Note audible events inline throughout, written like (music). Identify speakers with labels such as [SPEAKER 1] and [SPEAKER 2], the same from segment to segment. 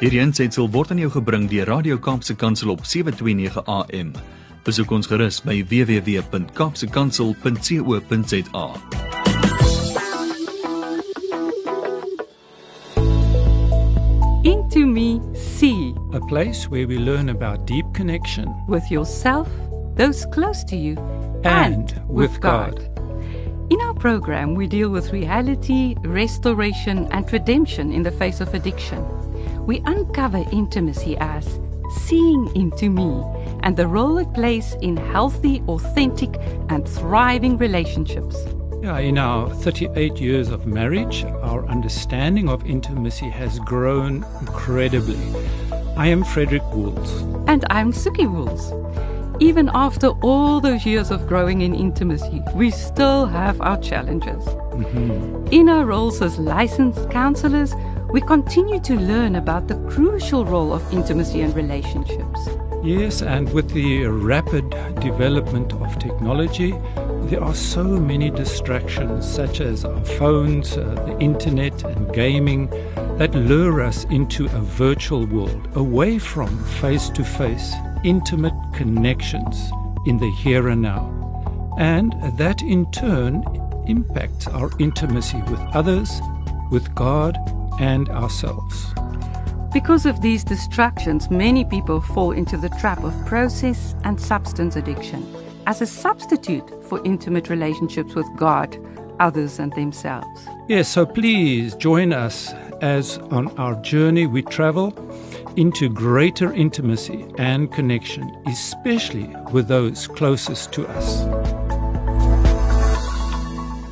[SPEAKER 1] Hierdie aanseit sal word aan jou gebring deur Radio Kaapse Kansel op 7:29 AM. Besoek ons gerus by www.kapsekansel.co.za.
[SPEAKER 2] Into Me See
[SPEAKER 3] a place where we learn about deep connection
[SPEAKER 2] with yourself, those close to you,
[SPEAKER 3] and, with God.
[SPEAKER 2] In our program, we deal with reality, restoration, and redemption in the face of addiction. We uncover intimacy as seeing into me and the role it plays in healthy, authentic, and thriving relationships.
[SPEAKER 3] Yeah, in our 38 years of marriage, our understanding of intimacy has grown incredibly. I am Frederik Wools.
[SPEAKER 2] And I'm Soekie Wools. Even after all those years of growing in intimacy, we still have our challenges.
[SPEAKER 3] Mm-hmm.
[SPEAKER 2] In our roles as licensed counselors, we continue to learn about the crucial role of intimacy and relationships.
[SPEAKER 3] Yes, and with the rapid development of technology, there are so many distractions, such as our phones, uh, the internet, and gaming, that lure us into a virtual world, away from face to face, intimate connections in the here and now. And that in turn impacts our intimacy with others, with God, and ourselves.
[SPEAKER 2] Because of these distractions, many people fall into the trap of process and substance addiction as a substitute for intimate relationships with God, others, and themselves.
[SPEAKER 3] Yes, so please join us as on our journey we travel into greater intimacy and connection, especially with those closest to us.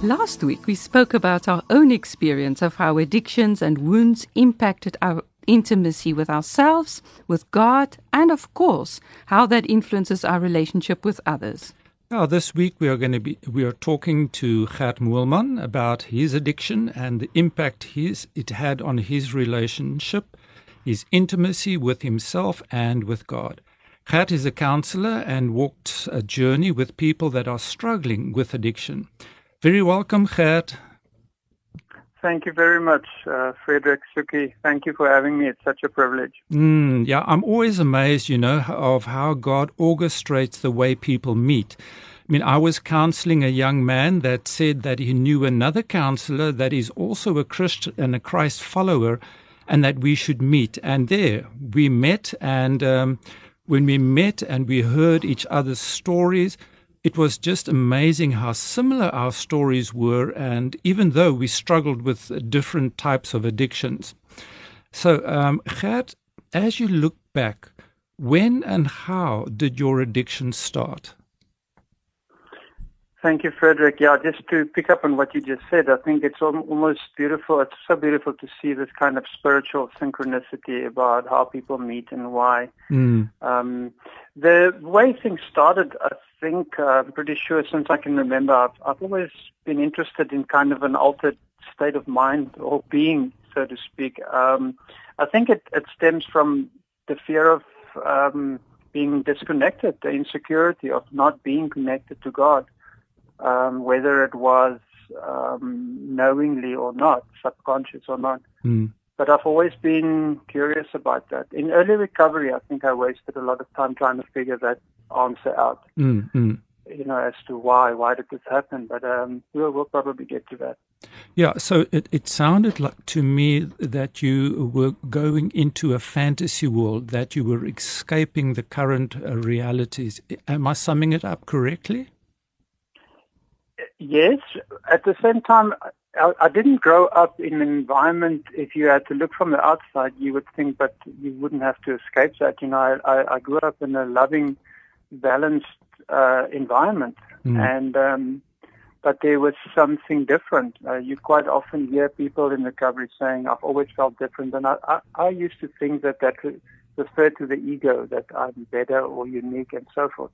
[SPEAKER 2] Last week, we spoke about our own experience of how addictions and wounds impacted our intimacy with ourselves, with God, and of course, how that influences our relationship with others.
[SPEAKER 3] Now, this week we are going to be we are talking to Gert Moolman about his addiction and the impact his it had on his relationship, his intimacy with himself and with God. Gert is a counselor and walked a journey with people that are struggling with addiction. Very welcome, Gert.
[SPEAKER 4] Thank you very much, uh, Frederik Soekie. Thank you for having me. It's such a privilege.
[SPEAKER 3] Mm, yeah, I'm always amazed, you know, of how God orchestrates the way people meet. I mean, I was counseling a young man that said that he knew another counselor that is also a Christian and a Christ follower, and that we should meet. And there we met, and um, when we met and we heard each other's stories, it was just amazing how similar our stories were, and even though we struggled with different types of addictions. So, um, Gert, as you look back, when and how did your addiction start?
[SPEAKER 4] Thank you, Frederik. Yeah, just to pick up on what you just said, I think it's almost beautiful. It's so beautiful to see this kind of spiritual synchronicity about how people meet and why.
[SPEAKER 3] Mm.
[SPEAKER 4] Um, the way things started, I think, uh, I'm pretty sure since I can remember, I've, I've always been interested in kind of an altered state of mind or being, so to speak. Um, I think it, it stems from the fear of um, being disconnected, the insecurity of not being connected to God um, whether it was um, knowingly or not, subconscious or not.
[SPEAKER 3] Mm.
[SPEAKER 4] But I've always been curious about that. In early recovery, I think I wasted a lot of time trying to figure that answer out.
[SPEAKER 3] Mm, mm.
[SPEAKER 4] You know, as to why, why did this happen? But um, we'll, we'll probably get to that.
[SPEAKER 3] Yeah, so it, it sounded like to me that you were going into a fantasy world, that you were escaping the current uh, realities. Am I summing it up correctly?
[SPEAKER 4] Yes. At the same time, I, I, didn't grow up in an environment. If you had to look from the outside, you would think, but you wouldn't have to escape that. You know, I, I grew up in a loving, balanced uh, environment,
[SPEAKER 3] Mm.
[SPEAKER 4] and um, but there was something different. Uh, you quite often hear people in recovery saying, "I've always felt different," and I, I, I used to think that that referred to the ego, that I'm better or unique, and so forth.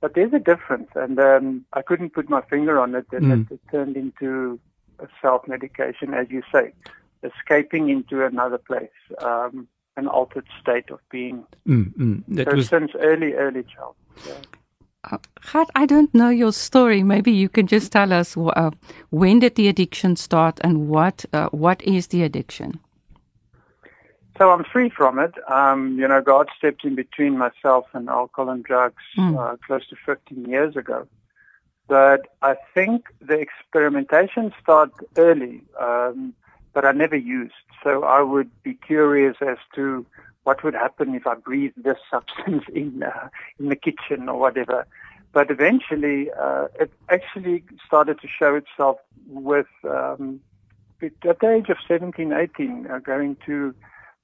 [SPEAKER 4] But there's a difference, and um, I couldn't put my finger on it, and
[SPEAKER 3] Mm.
[SPEAKER 4] it, it turned into self-medication, as you say, escaping into another place, um, an altered state of being.
[SPEAKER 3] Mm, mm. That
[SPEAKER 4] so
[SPEAKER 3] was
[SPEAKER 4] since early, early child. Yeah.
[SPEAKER 2] Uh, Gert, I don't know your story. Maybe you can just tell us uh, when did the addiction start and what uh, what is the addiction?
[SPEAKER 4] so I'm free from it. Um, you know, God stepped in between myself and alcohol and drugs
[SPEAKER 2] Mm.
[SPEAKER 4] uh, close to 15 years ago. But I think the experimentation started early, um, but I never used. So I would be curious as to what would happen if I breathed this (laughs) substance in uh, in the kitchen or whatever. But eventually, uh, it actually started to show itself with um, at the age of 17, 18, uh, going to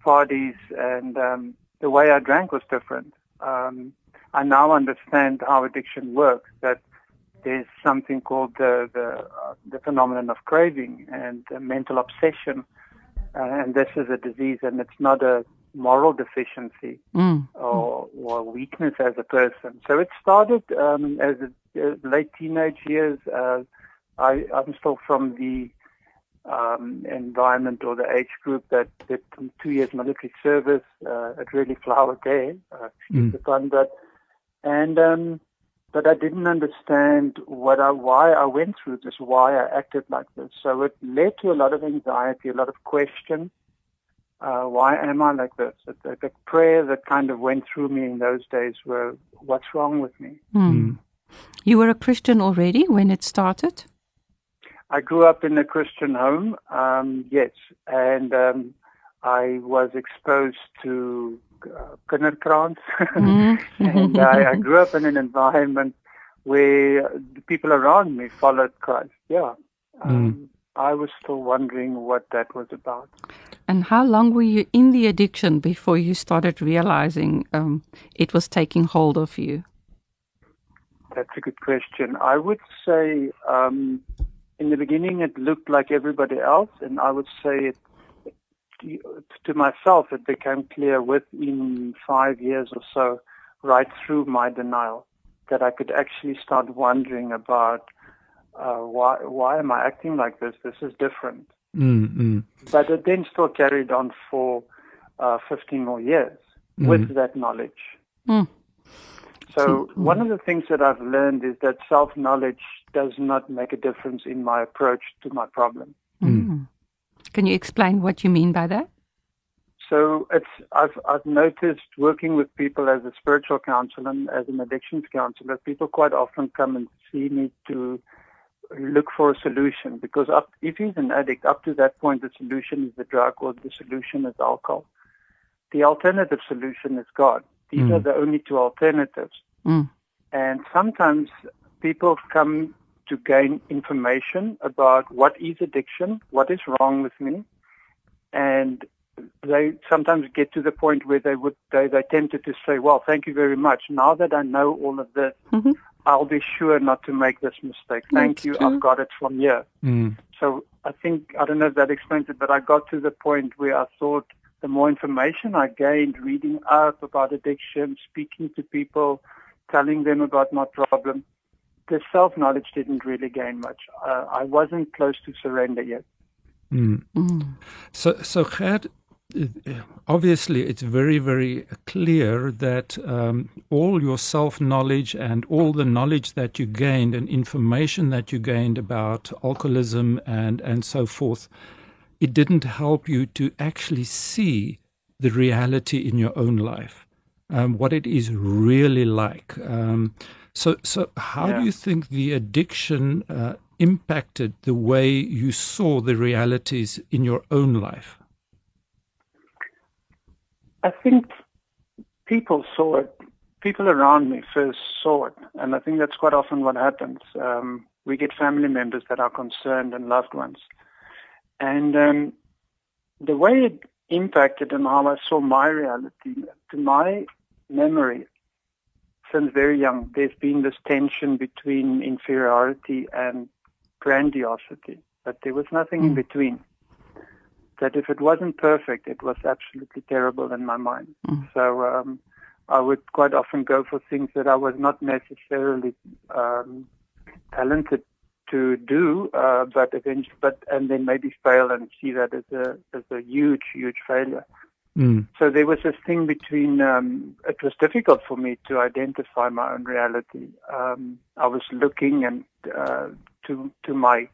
[SPEAKER 4] parties, and um, the way I drank was different. Um, I now understand how addiction works. That there's something called the the, uh, the phenomenon of craving and uh, mental obsession, uh, and this is a disease, and it's not a moral deficiency
[SPEAKER 2] Mm.
[SPEAKER 4] or, or weakness as a person. So it started um, as a, uh, late teenage years. Uh, I, I'm still from the um, environment or the age group that did two years military service. Uh, it really flowered there, uh, excuse
[SPEAKER 3] Mm.
[SPEAKER 4] the pun, but and um, but I didn't understand what I, why I went through this, why I acted like this. So it led to a lot of anxiety, a lot of questions. Uh, why am I like this? The, the, the prayer that kind of went through me in those days were, what's wrong with me?
[SPEAKER 2] Mm. You were a Christian already when it started?
[SPEAKER 4] I grew up in a Christian home, um, yes, and um, I was exposed to uh, kinderkrans,
[SPEAKER 2] Mm. (laughs)
[SPEAKER 4] and I, I grew up in an environment where the people around me followed Christ. Yeah, um, I was still wondering what that was about.
[SPEAKER 2] And how long were you in the addiction before you started realizing um, it was taking hold of you?
[SPEAKER 4] That's a good question. I would say um, in the beginning it looked like everybody else, and I would say it to myself it became clear within five years or so, right through my denial, that I could actually start wondering about uh, why why am I acting like this? This is different.
[SPEAKER 3] Mm, mm,
[SPEAKER 4] But it then still carried on for uh, 15 more years with that knowledge.
[SPEAKER 2] Mm.
[SPEAKER 4] So one of the things that I've learned is that self-knowledge does not make a difference in my approach to my problem.
[SPEAKER 2] Can you explain what you mean by that?
[SPEAKER 4] So it's I've I've noticed working with people as a spiritual counselor and as an addictions counselor, people quite often come and see me to look for a solution because up, if he's an addict, up to that point the solution is the drug or the solution is alcohol. The alternative solution is God. These
[SPEAKER 3] Mm.
[SPEAKER 4] are the only two alternatives.
[SPEAKER 2] Mm.
[SPEAKER 4] And sometimes people come to gain information about what is addiction, what is wrong with me, and they sometimes get to the point where they would they they tempted to say, "Well, thank you very much. Now that I know all of this,
[SPEAKER 2] Mhm.
[SPEAKER 4] I'll be sure not to make this mistake. Thank
[SPEAKER 2] That's
[SPEAKER 4] you.
[SPEAKER 2] true.
[SPEAKER 4] I've got it from here."
[SPEAKER 3] mm,
[SPEAKER 4] So I think I don't know if that explains it, but I got to the point where I thought the more information I gained, reading up about addiction, speaking to people, telling them about my problem, the self knowledge didn't really gain much. Uh, I wasn't close to surrender yet.
[SPEAKER 3] mm.
[SPEAKER 2] Mm.
[SPEAKER 3] So, so Gert, uh, obviously, it's very, very clear that um, all your self knowledge and all the knowledge that you gained and information that you gained about alcoholism and, and so forth, it didn't help you to actually see the reality in your own life, um, what it is really like. Um, so, so how
[SPEAKER 4] Yeah.
[SPEAKER 3] do you think the addiction uh, impacted the way you saw the realities in your own life?
[SPEAKER 4] I think people saw it. People around me first saw it, and I think that's quite often what happens. Um, we get family members that are concerned and loved ones, and um, the way it impacted and how I saw my reality, to my memory, since very young, there's been this tension between inferiority and grandiosity, but there was nothing in between that if it wasn't perfect, it was absolutely terrible in my mind.
[SPEAKER 2] Mm.
[SPEAKER 4] So um, I would quite often go for things that I was not necessarily um, talented to do, uh, but eventually, but and then maybe fail and see that as a as a huge, huge failure.
[SPEAKER 3] Mm,
[SPEAKER 4] So there was this thing between. Um, it was difficult for me to identify my own reality. Um, I was looking and uh, to to my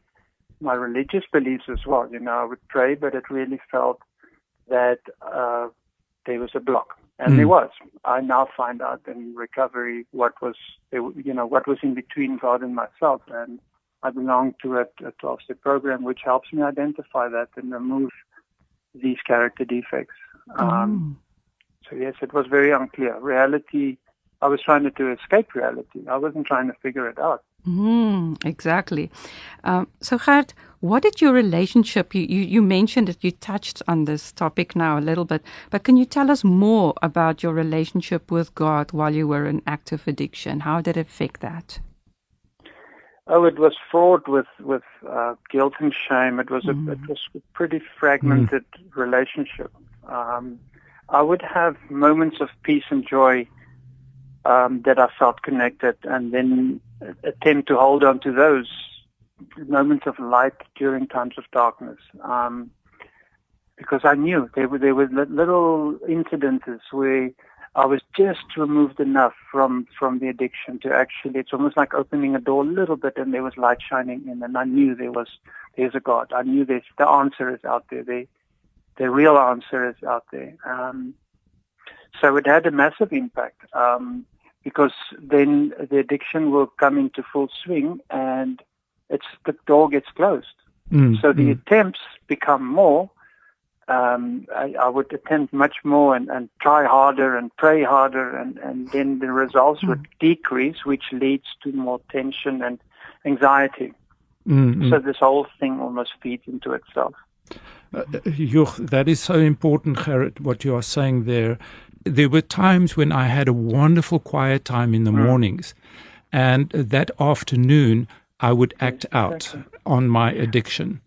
[SPEAKER 4] my religious beliefs as well. You know, I would pray, but it really felt that uh, there was a block. And
[SPEAKER 3] Mm.
[SPEAKER 4] there was. I now find out in recovery what was, you know, what was in between God and myself. And I belong to a, a 12-step program which helps me identify that and remove these character defects. Um, So yes, it was very unclear. Reality, I was trying to, escape reality. I wasn't trying to figure it out.
[SPEAKER 2] Mm, exactly. Um, so, Gert, what did your relationship? You, you you mentioned that you touched on this topic now a little bit, but can you tell us more about your relationship with God while you were in active addiction? How did it affect that?
[SPEAKER 4] Oh, it was fraught with with uh, guilt and shame. It was a it was a pretty fragmented relationship. Um, I would have moments of peace and joy um, that I felt connected, and then attempt to hold on to those moments of light during times of darkness. Um, because I knew there were there were little incidences where I was just removed enough from from the addiction to actually it's almost like opening a door a little bit and there was light shining in and I knew there was there's a God. I knew there's the answer is out there. The the real answer is out there. Um, so it had a massive impact um, because then the addiction will come into full swing and it's the door gets closed.
[SPEAKER 3] Mm,
[SPEAKER 4] So the
[SPEAKER 3] mm,
[SPEAKER 4] attempts become more. Um, I, I would attempt much more and, and try harder and pray harder, and, and then the results would decrease, which leads to more tension and anxiety.
[SPEAKER 3] mm, mm.
[SPEAKER 4] So this whole thing almost feeds into itself.
[SPEAKER 3] Uh, that is so important, Gerrit, what you are saying there. There were times when I had a wonderful quiet time in the mornings, and that afternoon I would act out on my addiction.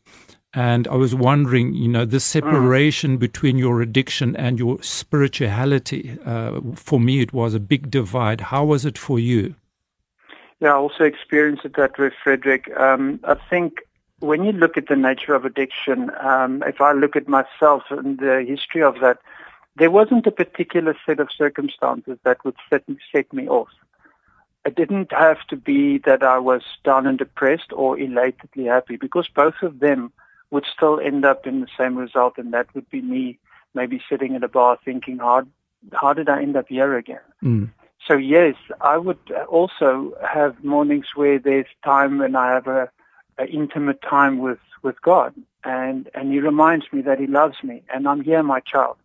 [SPEAKER 3] And I was wondering, you know, the separation between your addiction and your spirituality. Uh, for me, it was a big divide. How was it for you?
[SPEAKER 4] Yeah, I also experienced that with Frederik. Um, I think when you look at the nature of addiction, um, if I look at myself and the history of that, there wasn't a particular set of circumstances that would set, set me off. It didn't have to be that I was down and depressed or elatedly happy because both of them would still end up in the same result and that would be me maybe sitting at a bar thinking, how, how did I end up here again?
[SPEAKER 3] Mm.
[SPEAKER 4] So yes, I would also have mornings where there's time when I have a, a intimate time with, with God and, and he reminds me that he loves me and I'm here, my child.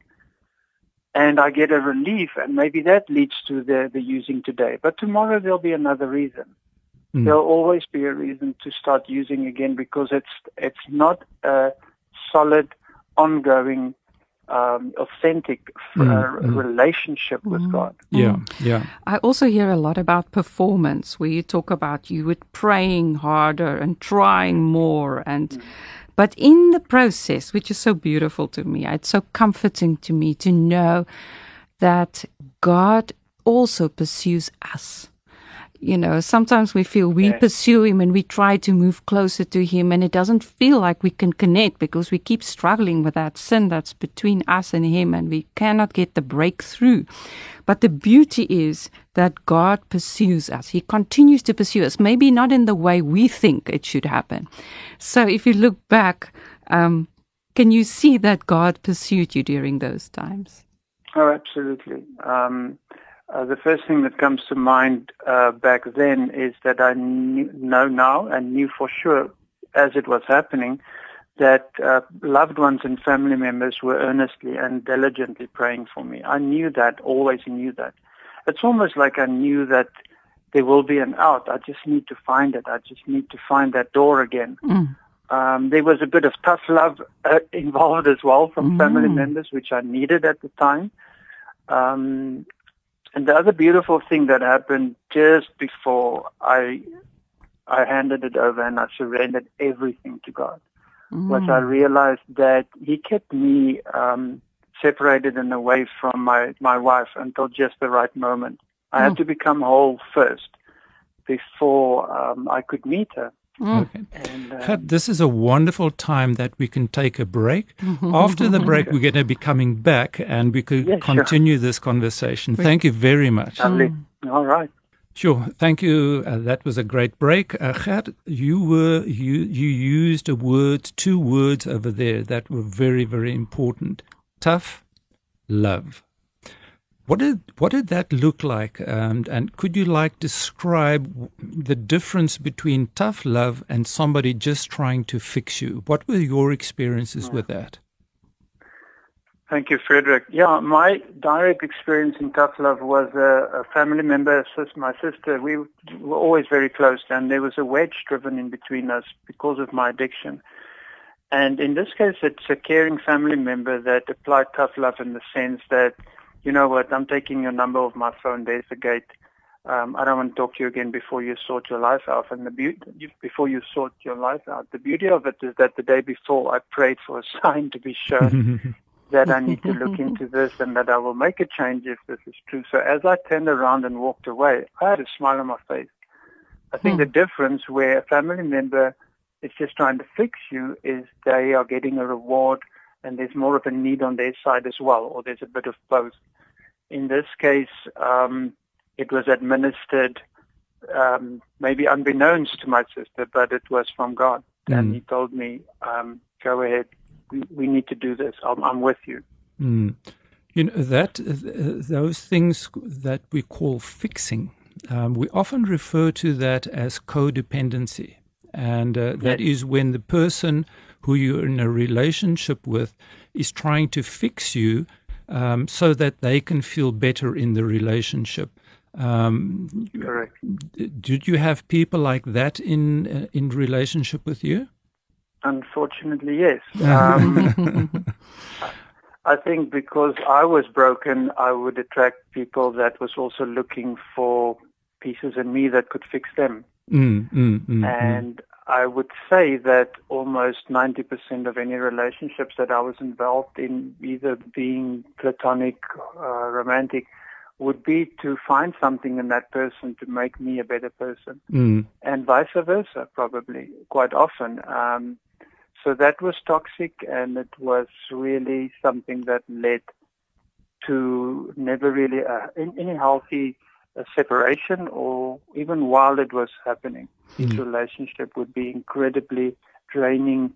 [SPEAKER 4] And I get a relief and maybe that leads to the, the using today. But tomorrow there'll be another reason.
[SPEAKER 3] Mm.
[SPEAKER 4] There'll always be a reason to start using again because it's, it's not a solid, ongoing, um, authentic uh,
[SPEAKER 3] Mm, mm.
[SPEAKER 4] relationship with God.
[SPEAKER 3] Yeah, yeah.
[SPEAKER 2] I also hear a lot about performance, where you talk about you were praying harder and trying more, and but in the process, which is so beautiful to me, it's so comforting to me to know that God also pursues us. You know, sometimes we feel we
[SPEAKER 4] Yeah.
[SPEAKER 2] pursue him and we try to move closer to him, and it doesn't feel like we can connect because we keep struggling with that sin that's between us and him, and we cannot get the breakthrough. But the beauty is that God pursues us. He continues to pursue us, maybe not in the way we think it should happen. So if you look back, um, can you see that God pursued you during those times?
[SPEAKER 4] Oh, absolutely. Um, uh, the first thing that comes to mind uh, back then is that I knew, know now and knew for sure as it was happening that uh, loved ones and family members were earnestly and diligently praying for me. I knew that, always knew that. It's almost like I knew that there will be an out. I just need to find it. I just need to find that door again.
[SPEAKER 2] Mm.
[SPEAKER 4] Um, there was a bit of tough love uh, involved as well from family members, which I needed at the time. Um, and the other beautiful thing that happened just before I I handed it over and I surrendered everything to God was I realized that He kept me um, separated and away from my my wife until just the right moment. I had to become whole first before um, I could meet her.
[SPEAKER 3] Okay.
[SPEAKER 4] And, uh,
[SPEAKER 3] Gert, this is a wonderful time that we can take a break. (laughs) After the break, we're going to be coming back and we could
[SPEAKER 4] Yeah, sure.
[SPEAKER 3] continue this conversation. Thank you very much.
[SPEAKER 4] lovely. All right.
[SPEAKER 3] Sure. Thank you. Uh, that was a great break. Uh, Gert, you were you you used a word, two words over there that were very very important: tough love. What did what did that look like? Um, and could you like describe the difference between tough love and somebody just trying to fix you? What were your experiences with that?
[SPEAKER 4] Thank you, Frederik. Yeah, my direct experience in tough love was a, a family member, my sister. We were always very close, and there was a wedge driven in between us because of my addiction. And in this case, it's a caring family member that applied tough love in the sense that you know what, I'm taking your number off my phone. There's the gate. Um, I don't want to talk to you again before you sort your life out. And the beauty, before you sort your life out, the beauty of it is that the day before I prayed for a (laughs) sign to be shown (laughs) that I need to look into this and that I will make a change if this is true. So as I turned around and walked away, I had a smile on my face. I think hmm. the difference where a family member is just trying to fix you is they are getting a reward and there's more of a need on their side as well, or there's a bit of both. In this case, um, it was administered um, maybe unbeknownst to my sister, but it was from God. Mm. And he told me, um, go ahead, we, we, need to do this. I'm, I'm with you.
[SPEAKER 3] Mm. You know, that, uh, those things that we call fixing, um, we often refer to that as codependency. And uh, that yes. is when the person who you're in a relationship with is trying to fix you um, so that they can feel better in the relationship. Um,
[SPEAKER 4] Correct.
[SPEAKER 3] Did you have people like that in uh, in relationship with you?
[SPEAKER 4] Unfortunately, yes. (laughs) Um, I think because I was broken, I would attract people that was also looking for pieces in me that could fix them.
[SPEAKER 3] Mm, mm, mm, mm.
[SPEAKER 4] and I would say that almost 90% of any relationships that I was involved in, either being platonic, uh, romantic, would be to find something in that person to make me a better person,
[SPEAKER 3] mm.
[SPEAKER 4] and vice versa, probably quite often. Um, so that was toxic, and it was really something that led to never really uh, any healthy separation or even while it was happening, mm. each relationship would be incredibly draining,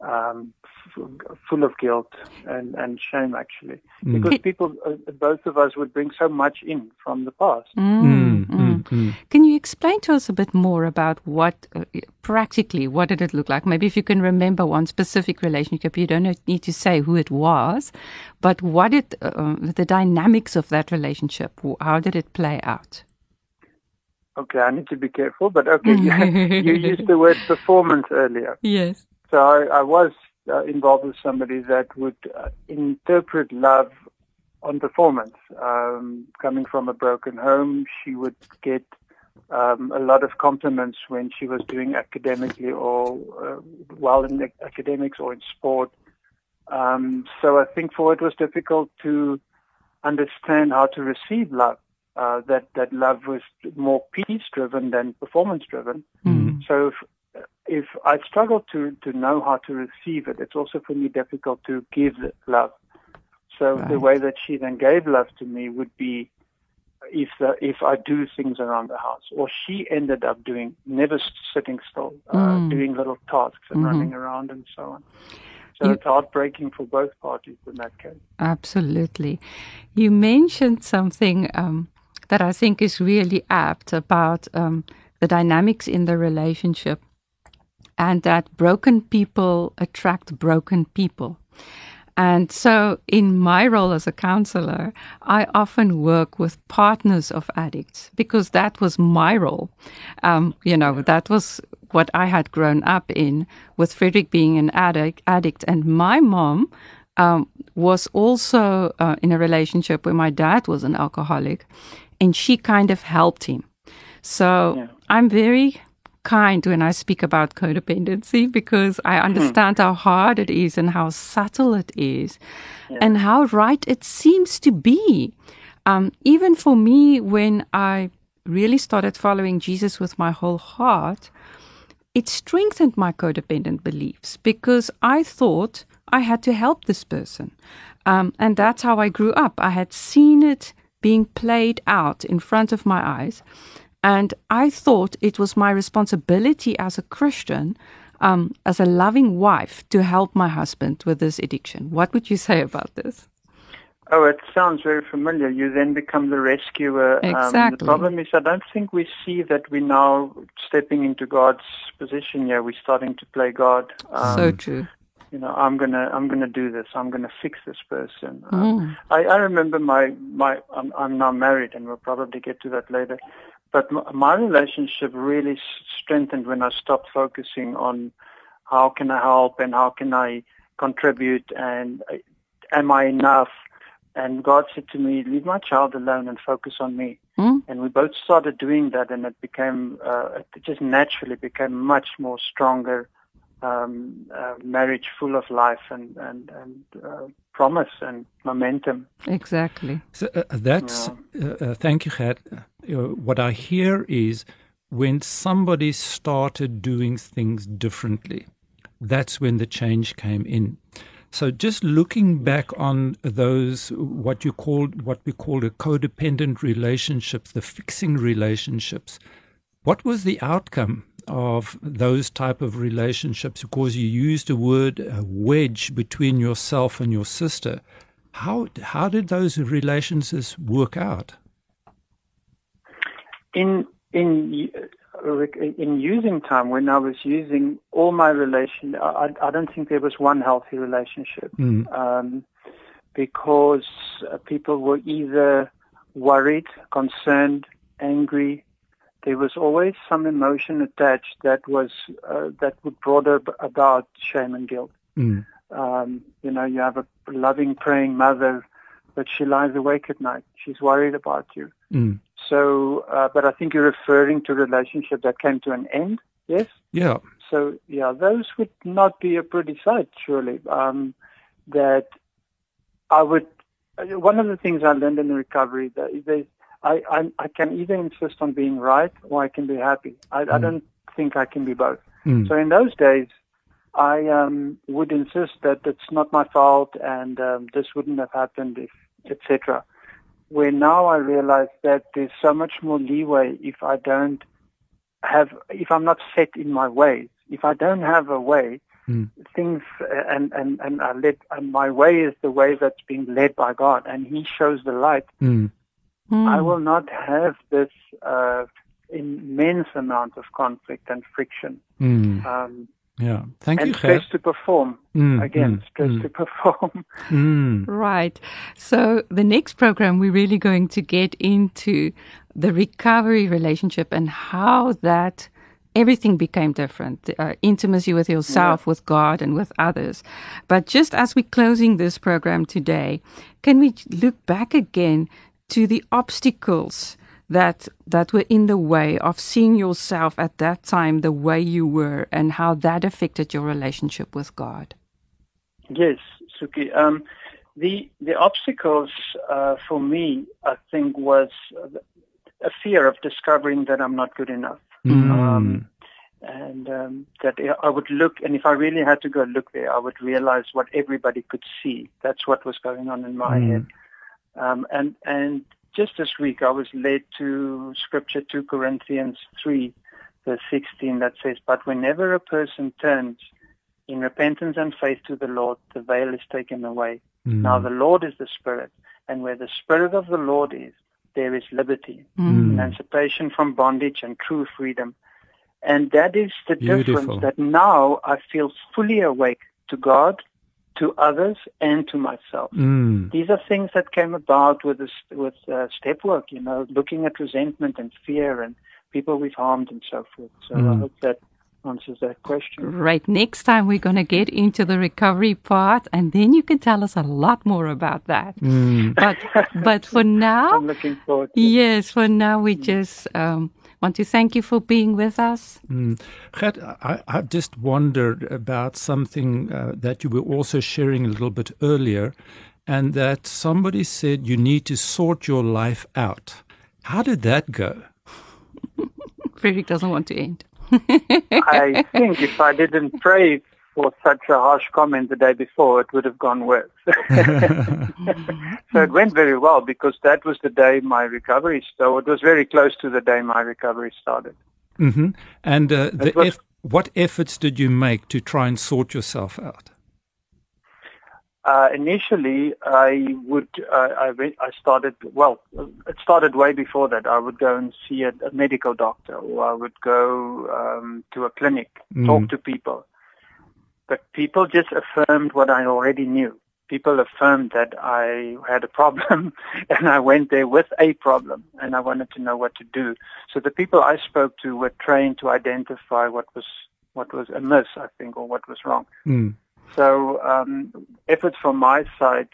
[SPEAKER 4] um, f- full of guilt and, and shame actually. Mm. Because people, uh, both of us would bring so much in from the past.
[SPEAKER 2] Mm, mm, mm. Can you explain to us a bit more about what, uh, practically, what did it look like? Maybe if you can remember one specific relationship, you don't need to say who it was, but what it, uh, the dynamics of that relationship, how did it play out?
[SPEAKER 4] Okay, I need to be careful, but okay, you, (laughs) you used the word performance earlier.
[SPEAKER 2] Yes.
[SPEAKER 4] So I, I was uh, involved with somebody that would uh, interpret love on performance. Um, coming from a broken home, she would get um, a lot of compliments when she was doing academically or uh, well in academics or in sport. Um, so I think for it was difficult to understand how to receive love. Uh, that that love was more peace driven than performance driven.
[SPEAKER 3] Mm.
[SPEAKER 4] So if, if I struggle to to know how to receive it, it's also for me difficult to give love. So right. the way that she then gave love to me would be if the, if I do things around the house, or she ended up doing never sitting still, uh, mm. doing little tasks and mm-hmm. running around and so on. So you, it's heartbreaking for both parties in that case.
[SPEAKER 2] Absolutely. You mentioned something um, that I think is really apt about um, the dynamics in the relationship, and that broken people attract broken people. And so, in my role as a counselor, I often work with partners of addicts because that was my role. Um, you know, that was what I had grown up in, with Frederik being an addict, addict and my mom um, was also uh, in a relationship where my dad was an alcoholic, and she kind of helped him. So yeah. I'm very kind when I speak about codependency because I hmm. understand how hard it is and how subtle it is yeah. and how right it seems to be. Um, even for me, when I really started following Jesus with my whole heart, it strengthened my codependent beliefs because I thought I had to help this person. Um, and that's how I grew up. I had seen it being played out in front of my eyes. And I thought it was my responsibility as a Christian, um, as a loving wife, to help my husband with this addiction. What would you say about this?
[SPEAKER 4] Oh, it sounds very familiar. You then become the rescuer.
[SPEAKER 2] Exactly.
[SPEAKER 4] Um, the problem is, I don't think we see that we're now stepping into God's position. Yeah, we're starting to play God. Um,
[SPEAKER 2] so true.
[SPEAKER 4] you know, I'm gonna, I'm gonna do this. I'm gonna fix this person. Um,
[SPEAKER 2] Mm.
[SPEAKER 4] I, I remember my, my, I'm, I'm now married, and we'll probably get to that later. But my, my relationship really strengthened when I stopped focusing on how can I help and how can I contribute and uh, am I enough? And God said to me, leave my child alone and focus on me.
[SPEAKER 2] Mm.
[SPEAKER 4] And we both started doing that, and it became, uh, it just naturally became much more stronger um, uh, marriage full of life and and and uh, promise and momentum.
[SPEAKER 2] Exactly.
[SPEAKER 3] So uh, that's uh, uh, thank you, Gert. Uh, what I hear is when somebody started doing things differently, that's when the change came in. So just looking back on those what you called what we call a codependent relationships, the fixing relationships, what was the outcome of those type of relationships? Because you used the word uh, wedge between yourself and your sister. How how did those relationships work out?
[SPEAKER 4] In in in using time when I was using all my relation, I, I don't think there was one healthy relationship
[SPEAKER 3] Mm.
[SPEAKER 4] um, because people were either worried, concerned, angry. There was always some emotion attached that was uh, that would brought about shame and guilt.
[SPEAKER 3] Mm.
[SPEAKER 4] Um, you know, you have a loving, praying mother, but she lies awake at night. She's worried about you.
[SPEAKER 3] Mm.
[SPEAKER 4] So, uh, but I think you're referring to a relationship that came to an end. Yes.
[SPEAKER 3] Yeah.
[SPEAKER 4] So, yeah, those would not be a pretty sight, surely. Um, that I would. uh, One of the things I learned in the recovery that is there's, I, I I can either insist on being right or I can be happy. I, I don't think I can be both.
[SPEAKER 3] Mm.
[SPEAKER 4] So in those days, I um, would insist that it's not my fault and um, this wouldn't have happened if, etc. Where now I realize that there's so much more leeway if I don't have, if I'm not set in my ways. If I don't have a way,
[SPEAKER 3] Mm.
[SPEAKER 4] things uh, and and and I led, and my way is the way that's being led by God, and He shows the light.
[SPEAKER 3] Mm.
[SPEAKER 2] Mm.
[SPEAKER 4] I will not have this uh, immense amount of conflict and friction.
[SPEAKER 3] Mm.
[SPEAKER 4] Um,
[SPEAKER 3] Yeah. Thank
[SPEAKER 4] and
[SPEAKER 3] you,
[SPEAKER 4] stress
[SPEAKER 3] Gert.
[SPEAKER 4] to perform.
[SPEAKER 3] Mm,
[SPEAKER 4] Again,
[SPEAKER 3] mm,
[SPEAKER 4] stress
[SPEAKER 3] mm.
[SPEAKER 4] to perform. (laughs)
[SPEAKER 3] Mm.
[SPEAKER 2] Right. So the next program, we're really going to get into the recovery relationship and how that everything became different. Uh, intimacy with yourself, with God, and with others. But just as we're closing this program today, can we look back again to the obstacles that that were in the way of seeing yourself at that time the way you were and how that affected your relationship with God?
[SPEAKER 4] Yes, Soekie. Um, the the obstacles uh, for me, I think, was a fear of discovering that I'm not good enough,
[SPEAKER 3] Mm.
[SPEAKER 4] um, and um, that I would look, and if I really had to go look there, I would realize what everybody could see. That's what was going on in my
[SPEAKER 3] Mm.
[SPEAKER 4] head. Um, and and just this week, I was led to Scripture, 2 Corinthians 3, verse 16, that says, "But whenever a person turns in repentance and faith to the Lord, the veil is taken away.
[SPEAKER 3] Mm.
[SPEAKER 4] Now the Lord is the Spirit, and where the Spirit of the Lord is, there is liberty,
[SPEAKER 3] Mm.
[SPEAKER 4] emancipation from bondage, and true freedom." And that is the
[SPEAKER 3] Beautiful.
[SPEAKER 4] difference. That now I feel fully awake to God, to others, and to myself.
[SPEAKER 3] Mm.
[SPEAKER 4] These are things that came about with this, with uh, step work, you know, looking at resentment and fear and people we've harmed and so forth. So I
[SPEAKER 3] Mm.
[SPEAKER 4] hope that answers that question.
[SPEAKER 2] Right. Next time we're going to get into the recovery part and then you can tell us a lot more about that.
[SPEAKER 3] Mm.
[SPEAKER 2] But but for (laughs) now,
[SPEAKER 4] I'm looking forward to
[SPEAKER 2] yes, for now we just um, want to thank you for being with us.
[SPEAKER 3] Mm. Gert, I, I just wondered about something uh, that you were also sharing a little bit earlier, and that somebody said you need to sort your life out. How did that go? (laughs)
[SPEAKER 2] Frederik doesn't want to end.
[SPEAKER 4] I think if I didn't pray for such a harsh comment the day before, it would have gone worse. (laughs) so it went very well because that was the day my recovery started. It was very close to the day my recovery started.
[SPEAKER 3] hmm And uh, the
[SPEAKER 4] was-
[SPEAKER 3] eff- what efforts did you make to try and sort yourself out?
[SPEAKER 4] uh, initially, I would uh, I, went, I started well. It started way before that. I would go and see a, a medical doctor, or I would go um, to a clinic, mm. talk to people. But people just affirmed what I already knew. People affirmed that I had a problem, (laughs) and I went there with a problem, and I wanted to know what to do. So the people I spoke to were trained to identify what was what was amiss, I think, or what was wrong. Mm. So um, efforts from my side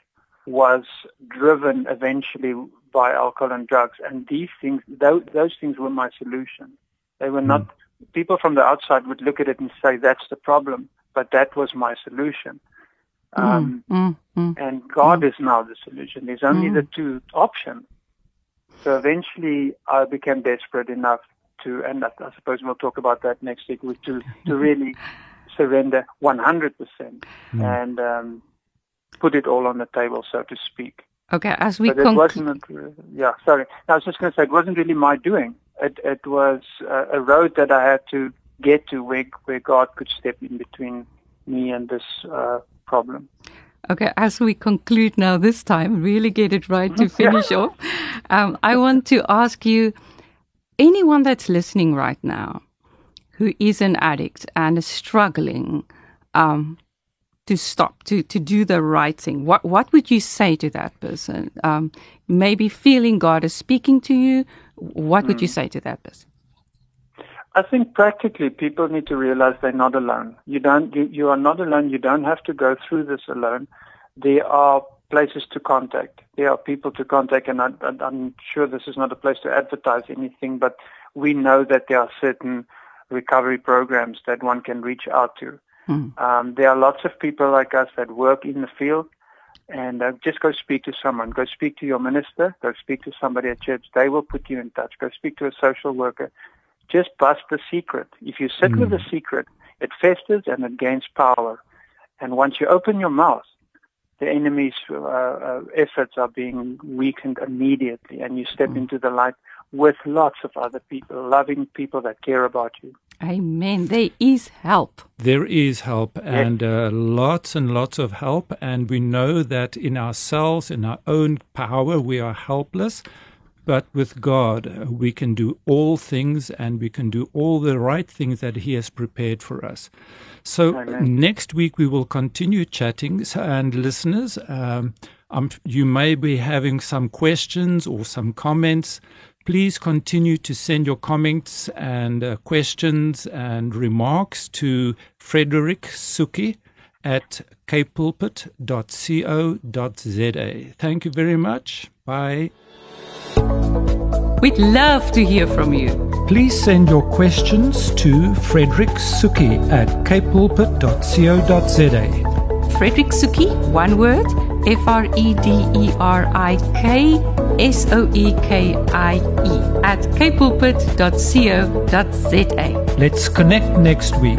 [SPEAKER 4] was driven eventually by alcohol and drugs, and these things, those, those things were my solution. They were mm. not. People from the outside would look at it and say that's the problem, but that was my solution. Hmm. Um, mm, mm, and God hmm. is now the solution. There's only hmm. the two options. So eventually, I became desperate enough to, and I, I suppose we'll talk about that next week, to to really surrender 100% mm. and um, put it all on the table, so to speak.
[SPEAKER 2] Okay, as we
[SPEAKER 4] but it wasn't, yeah, sorry. I was just going to say it wasn't really my doing. It, it was uh, a road that I had to get to where, where God could step in between me and this uh, problem.
[SPEAKER 2] Okay, as we conclude now this time, really get it right to (laughs) finish off, um, I want to ask you anyone that's listening right now, who is an addict and is struggling um, to stop, to, to do the right thing, what, what would you say to that person? Um, maybe feeling God is speaking to you, what would mm. you hmm. say to that person?
[SPEAKER 4] I think practically people need to realize they're not alone. You don't, you, you are not alone. You don't have to go through this alone. There are places to contact. There are people to contact, and I, am sure this is not a place to advertise anything, but we know that there are certain recovery programs that one can reach out to. Mm. Um, there are lots of people like us that work in the field, and uh, just go speak to someone. Go speak to your minister. Go speak to somebody at church. They will put you in touch. Go speak to a social worker. Just bust the secret. If you sit mm. with the secret, it festers and it gains power. And once you open your mouth, the enemy's uh, uh, efforts are being weakened immediately, and you step mm. into the light with lots of other people, loving people that care about you.
[SPEAKER 2] Amen. There is help.
[SPEAKER 3] There is help, yes. and uh, lots and lots of help. And we know that in ourselves, in our own power, we are helpless. But with God, we can do all things and we can do all the right things that He has prepared for us. So, Amen. next week we will continue chatting. And listeners, um, um, you may be having some questions or some comments Please continue to send your comments and uh, questions and remarks to Frederik Soekie at capepulpit.co.za. Thank you very much. Bye.
[SPEAKER 2] We'd love to hear from you.
[SPEAKER 3] Please send your questions to Frederik Soekie at capepulpit.co.za.
[SPEAKER 2] Frederik Soekie, one word, F R E D E R I K S O E K I E at capepulpit.co.za.
[SPEAKER 3] Let's connect next week.